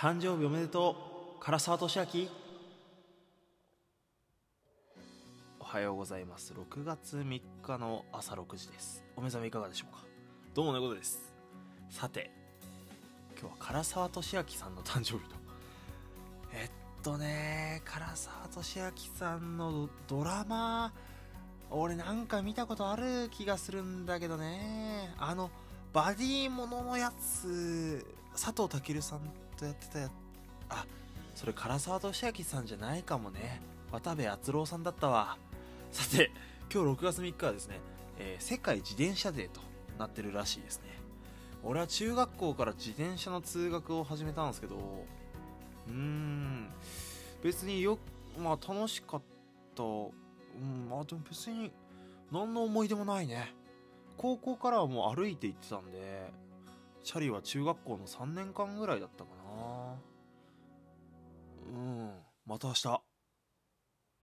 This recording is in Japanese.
誕生日おめでとう。唐沢俊明。おはようございます。6月3日の朝6時です。お目覚めいかがでしょうか？どうも猫です。さて今日は唐沢俊明さんの誕生日と。えっとね唐沢俊明さんのドラマ俺なんか見たことある気がするんだけどね。あのバディもののやつ佐藤健さんとやってたやあそれ唐沢俊明さんじゃないかもね。渡部篤郎さんだったわ。さて今日6月3日はですね、えー世界自転車デーとなってるらしいですね。俺は中学校から自転車の通学を始めたんですけどうーん別によまあ楽しかった。うんまあでも別に何の思い出もないね。高校からはもう歩いて行ってたんでチャリは中学校の3年間ぐらいだったかな。うん。また明日。